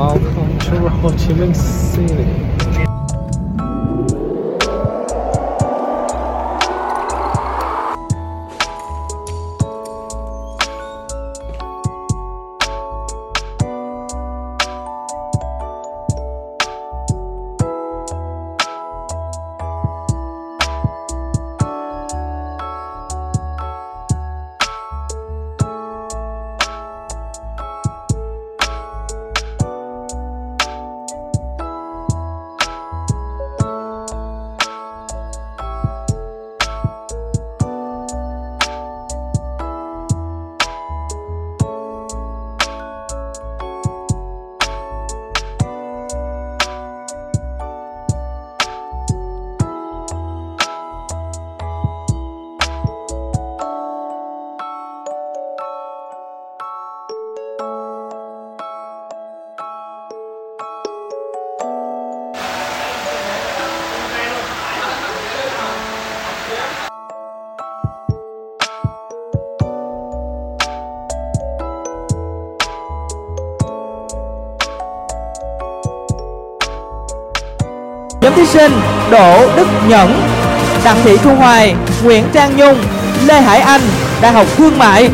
Welcome to Ho Chi Minh City. Nhóm thí sinh Đỗ Đức Nhẫn, Đặng Thị Thu Hoài, Nguyễn Trang Nhung, Lê Hải Anh, Đại học Thương mại.